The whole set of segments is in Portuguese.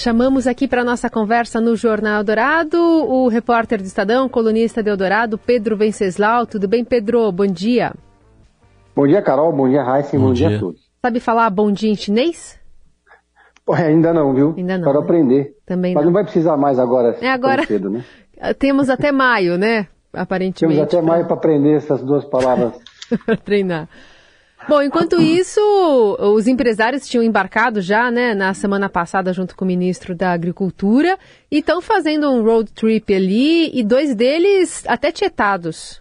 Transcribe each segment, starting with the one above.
Chamamos aqui para nossa conversa no Jornal Dourado o repórter do Estadão, colunista de Eldorado, Pedro Venceslau. Tudo bem, Pedro? Bom dia. Bom dia, Carol. Bom dia, Raíssa. Bom, bom dia. dia a todos. Sabe falar bom dia em chinês? Pô, ainda não, viu? Ainda não. Para né? aprender. Também Mas não. não vai precisar mais agora. É agora. Cedo, né? Temos até maio, né? Aparentemente. Temos até maio para aprender essas duas palavras. para treinar. Bom, enquanto isso, os empresários tinham embarcado já, né, na semana passada junto com o ministro da Agricultura e estão fazendo um road trip ali e dois deles até tietados.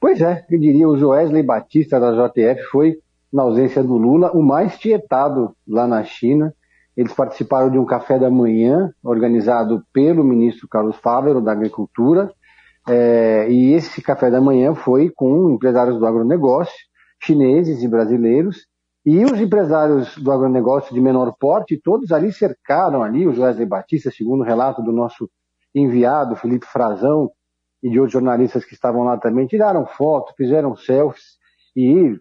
Pois é, eu diria, o Joesley Batista da JF foi, na ausência do Lula, o mais tietado lá na China. Eles participaram de um café da manhã organizado pelo ministro Carlos Fávero da Agricultura é, e esse café da manhã foi com empresários do agronegócio, chineses e brasileiros, e os empresários do agronegócio de menor porte, todos ali cercaram ali o Joesley Batista, segundo o relato do nosso enviado, Felipe Frazão, e de outros jornalistas que estavam lá também, tiraram fotos, fizeram selfies e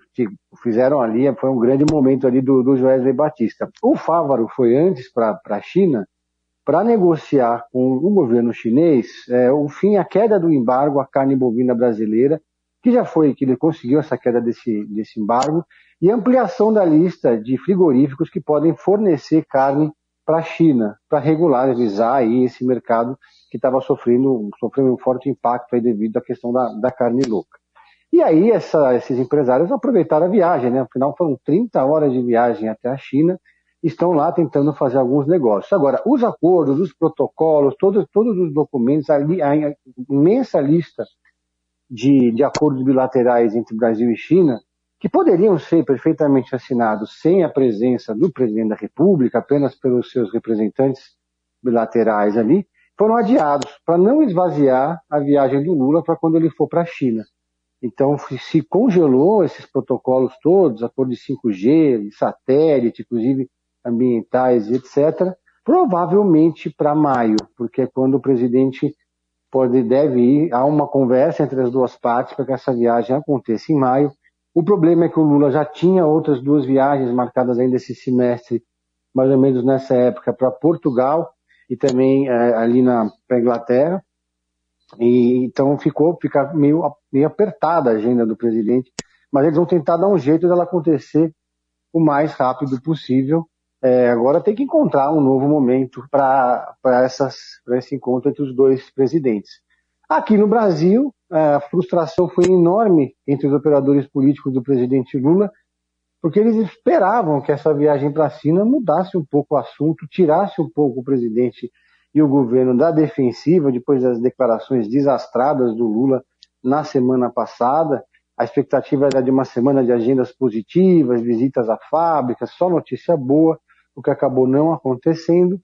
fizeram ali, foi um grande momento ali do, do Joesley Batista. O Fávaro foi antes para a China para negociar com o governo chinês é, o fim, a queda do embargo à carne bovina brasileira, que já foi, que ele conseguiu essa queda desse, desse embargo, e ampliação da lista de frigoríficos que podem fornecer carne para a China, para regularizar aí esse mercado que estava sofrendo, sofrendo um forte impacto devido à questão da, da carne louca. E aí essa, esses empresários aproveitaram a viagem, né? Afinal foram 30 horas de viagem até a China, estão lá tentando fazer alguns negócios. Agora, os acordos, os protocolos, todos, todos os documentos, a, a imensa lista de, de acordos bilaterais entre Brasil e China, que poderiam ser perfeitamente assinados sem a presença do presidente da República, apenas pelos seus representantes bilaterais ali, foram adiados para não esvaziar a viagem do Lula para quando ele for para a China. Então se congelou esses protocolos todos, acordo de 5G, de satélite, inclusive ambientais, etc., provavelmente para maio, porque é quando o presidente pode deve ir a uma conversa entre as duas partes para que essa viagem aconteça em maio. O problema é que o Lula já tinha outras duas viagens marcadas ainda esse semestre, mais ou menos nessa época, para Portugal e também é, ali na pra Inglaterra. E, então ficou fica meio, meio apertada a agenda do presidente, mas eles vão tentar dar um jeito dela acontecer o mais rápido possível. É, agora tem que encontrar um novo momento para esse encontro entre os dois presidentes. Aqui no Brasil, a frustração foi enorme entre os operadores políticos do presidente Lula, porque eles esperavam que essa viagem para a China mudasse um pouco o assunto, tirasse um pouco o presidente e o governo da defensiva depois das declarações desastradas do Lula na semana passada. A expectativa era de uma semana de agendas positivas, visitas a fábricas, só notícia boa, o que acabou não acontecendo.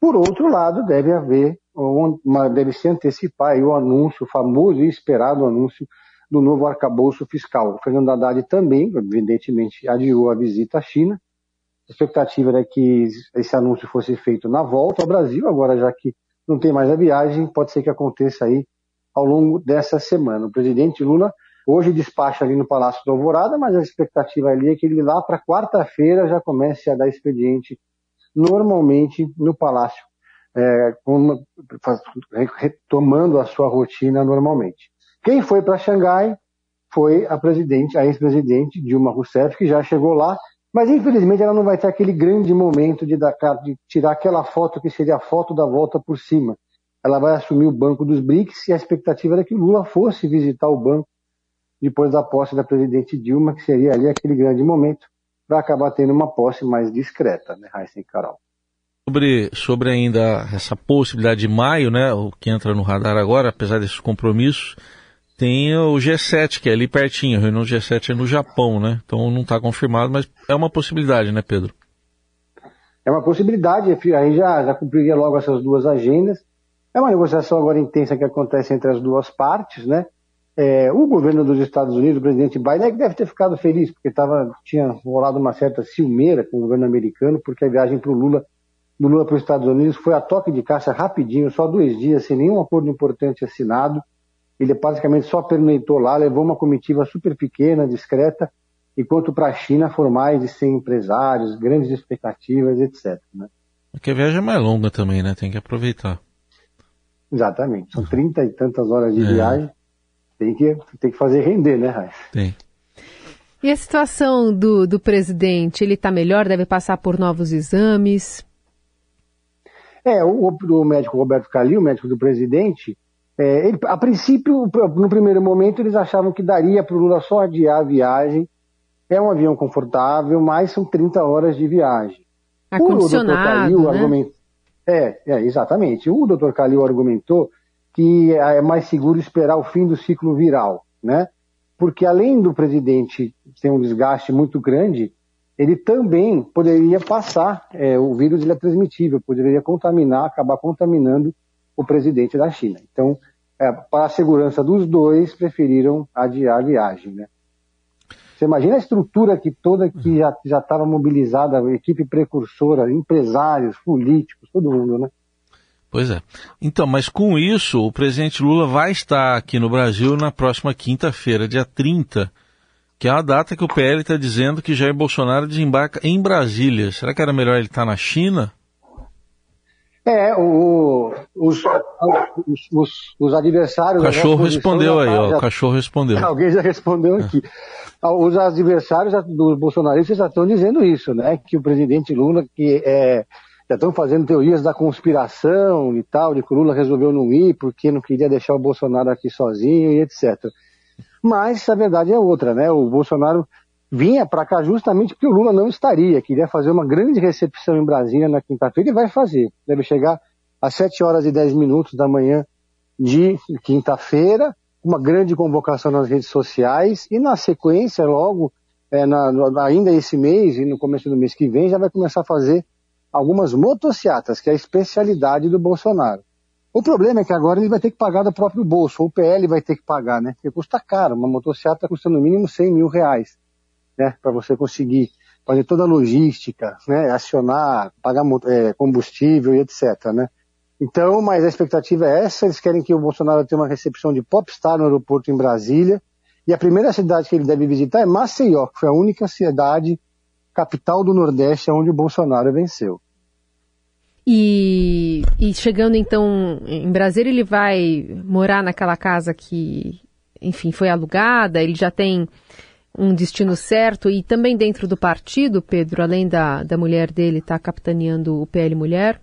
Por outro lado, deve haver, uma, deve se antecipar o anúncio, o famoso e esperado anúncio do novo arcabouço fiscal. O Fernando Haddad também, evidentemente, adiou a visita à China. A expectativa era que esse anúncio fosse feito na volta ao Brasil, agora já que não tem mais a viagem, pode ser que aconteça aí ao longo dessa semana. O presidente Lula hoje despacha ali no Palácio do Alvorada, mas a expectativa ali é que ele lá para quarta-feira já comece a dar expediente normalmente no Palácio, é, uma, retomando a sua rotina normalmente. Quem foi para Xangai foi a presidente, a ex-presidente Dilma Rousseff, que já chegou lá, mas infelizmente ela não vai ter aquele grande momento de, dar, de tirar aquela foto que seria a foto da volta por cima. Ela vai assumir o banco dos BRICS e a expectativa era que Lula fosse visitar o banco depois da posse da presidente Dilma, que seria ali aquele grande momento para acabar tendo uma posse mais discreta, né, Raíssa e Carol. Sobre, sobre ainda essa possibilidade de maio, né, o que entra no radar agora, apesar desses compromissos, tem o G7, que é ali pertinho, a reunião do G7 é no Japão, né, então não está confirmado, mas é uma possibilidade, né, Pedro? É uma possibilidade, aí já, já cumpriria logo essas duas agendas. É uma negociação agora intensa que acontece entre as duas partes, né, é, o governo dos Estados Unidos, o presidente Biden, deve ter ficado feliz, porque tava, tinha rolado uma certa ciumeira com o governo americano, porque a viagem para o Lula, do Lula para os Estados Unidos foi a toque de caixa rapidinho, só dois dias, sem nenhum acordo importante assinado. Ele basicamente só pernoitou lá, levou uma comitiva super pequena, discreta, enquanto para a China foram mais de 100 empresários, grandes expectativas, etc. Né? Porque a viagem é mais longa também, né? Tem que aproveitar. Exatamente. São trinta e tantas horas de é. viagem. Tem que, tem que fazer render, né, Raíssa? Tem. E a situação do, do presidente, ele está melhor? Deve passar por novos exames? É, o, o médico Roberto Calil, o médico do presidente, é, ele, a princípio, no primeiro momento, eles achavam que daria para o Lula só adiar a viagem. É um avião confortável, mas são 30 horas de viagem. Ar-condicionado, né? Argument... É, é, exatamente. O doutor Calil argumentou que é mais seguro esperar o fim do ciclo viral, né? Porque além do presidente ter um desgaste muito grande, ele também poderia passar, é, o vírus ele é transmitível, poderia contaminar, acabar contaminando o presidente da China. Então, é, para a segurança dos dois, preferiram adiar a viagem, né? Você imagina a estrutura que toda que já estava mobilizada, a equipe precursora, empresários, políticos, todo mundo, né? Pois é. Então, mas com isso, o presidente Lula vai estar aqui no Brasil na próxima quinta-feira, dia 30, que é a data que o PL está dizendo que Jair Bolsonaro desembarca em Brasília. Será que era melhor ele estar na China? É, o, os, os, os, adversários. O cachorro respondeu aí, ó. Já, o cachorro respondeu. Alguém já respondeu aqui. Os adversários dos bolsonaristas já estão dizendo isso, né? Que o presidente Lula, que é, já estão fazendo teorias da conspiração e tal, de que o Lula resolveu não ir porque não queria deixar o Bolsonaro aqui sozinho e etc. Mas a verdade é outra, né? O Bolsonaro vinha para cá justamente porque o Lula não estaria, queria fazer uma grande recepção em Brasília na quinta-feira e vai fazer. Deve chegar às 7 horas e 10 minutos da manhã de quinta-feira, uma grande convocação nas redes sociais e na sequência, logo, é, na, ainda esse mês e no começo do mês que vem, já vai começar a fazer algumas motociatas, que é a especialidade do Bolsonaro. O problema é que agora ele vai ter que pagar do próprio bolso, ou o PL vai ter que pagar, né? Porque custa caro, uma motociata custa no mínimo 100 mil reais né, para você conseguir fazer toda a logística, né, acionar, pagar é, combustível e etc, né. Então, mas a expectativa é essa, eles querem que o Bolsonaro tenha uma recepção de popstar no aeroporto em Brasília, e a primeira cidade que ele deve visitar é Maceió, que foi a única cidade capital do Nordeste onde o Bolsonaro venceu. E, e, chegando então em Brasília, ele vai morar naquela casa que, enfim, foi alugada, ele já tem um destino certo e também dentro do partido, Pedro, além da, da mulher dele estar tá capitaneando o PL Mulher?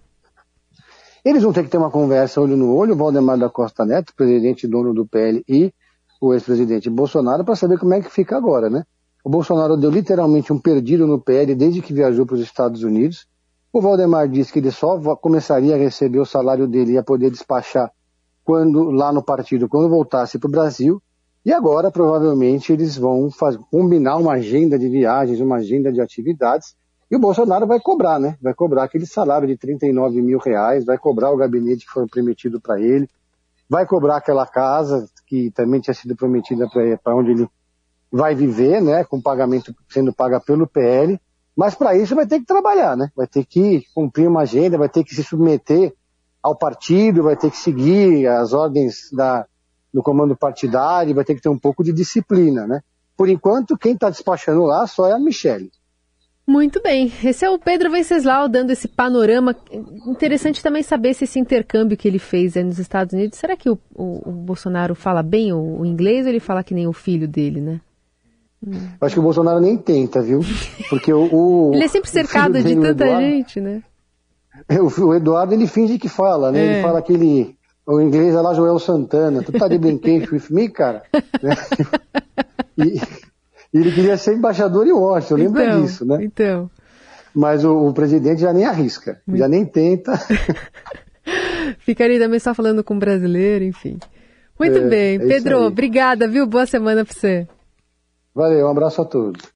Eles vão ter que ter uma conversa olho no olho, o Valdemar da Costa Neto, presidente e dono do PL, e o ex-presidente Bolsonaro, para saber como é que fica agora, né? O Bolsonaro deu literalmente um perdido no PL desde que viajou para os Estados Unidos. O Valdemar disse que ele só começaria a receber o salário dele e a poder despachar quando lá no partido, quando voltasse para o Brasil. E agora, provavelmente, eles vão fazer, combinar uma agenda de viagens, uma agenda de atividades, e o Bolsonaro vai cobrar, né? Vai cobrar aquele salário de 39 mil reais, vai cobrar o gabinete que foi prometido para ele, vai cobrar aquela casa que também tinha sido prometida para onde ele vai viver, né? Com pagamento sendo paga pelo PL. Mas para isso vai ter que trabalhar, né? Vai ter que cumprir uma agenda, vai ter que se submeter ao partido, vai ter que seguir as ordens da, no comando partidário, vai ter que ter um pouco de disciplina, né? Por enquanto, quem está despachando lá só é a Michelle. Muito bem. Esse é o Pedro Venceslau dando esse panorama. Interessante também saber se esse intercâmbio que ele fez nos Estados Unidos, será que o, o, o Bolsonaro fala bem o, o, inglês ou ele fala que nem o filho dele, né? Eu acho que o Bolsonaro nem tenta, viu? Porque o. ele é sempre cercado de tanta Eduardo, gente, né? O, Eduardo ele finge que fala, né? É. Ele fala que ele o inglês é lá Joel Santana. Tu tá de brinquedo with me, cara? e, ele queria ser embaixador em Washington, lembra então, disso, né? Então. Mas o, o, presidente já nem arrisca, Muito... já nem tenta. Ficaria também só falando com brasileiro, enfim. Muito é, bem. É Pedro, obrigada, viu? Boa semana para você. Valeu, um abraço a todos.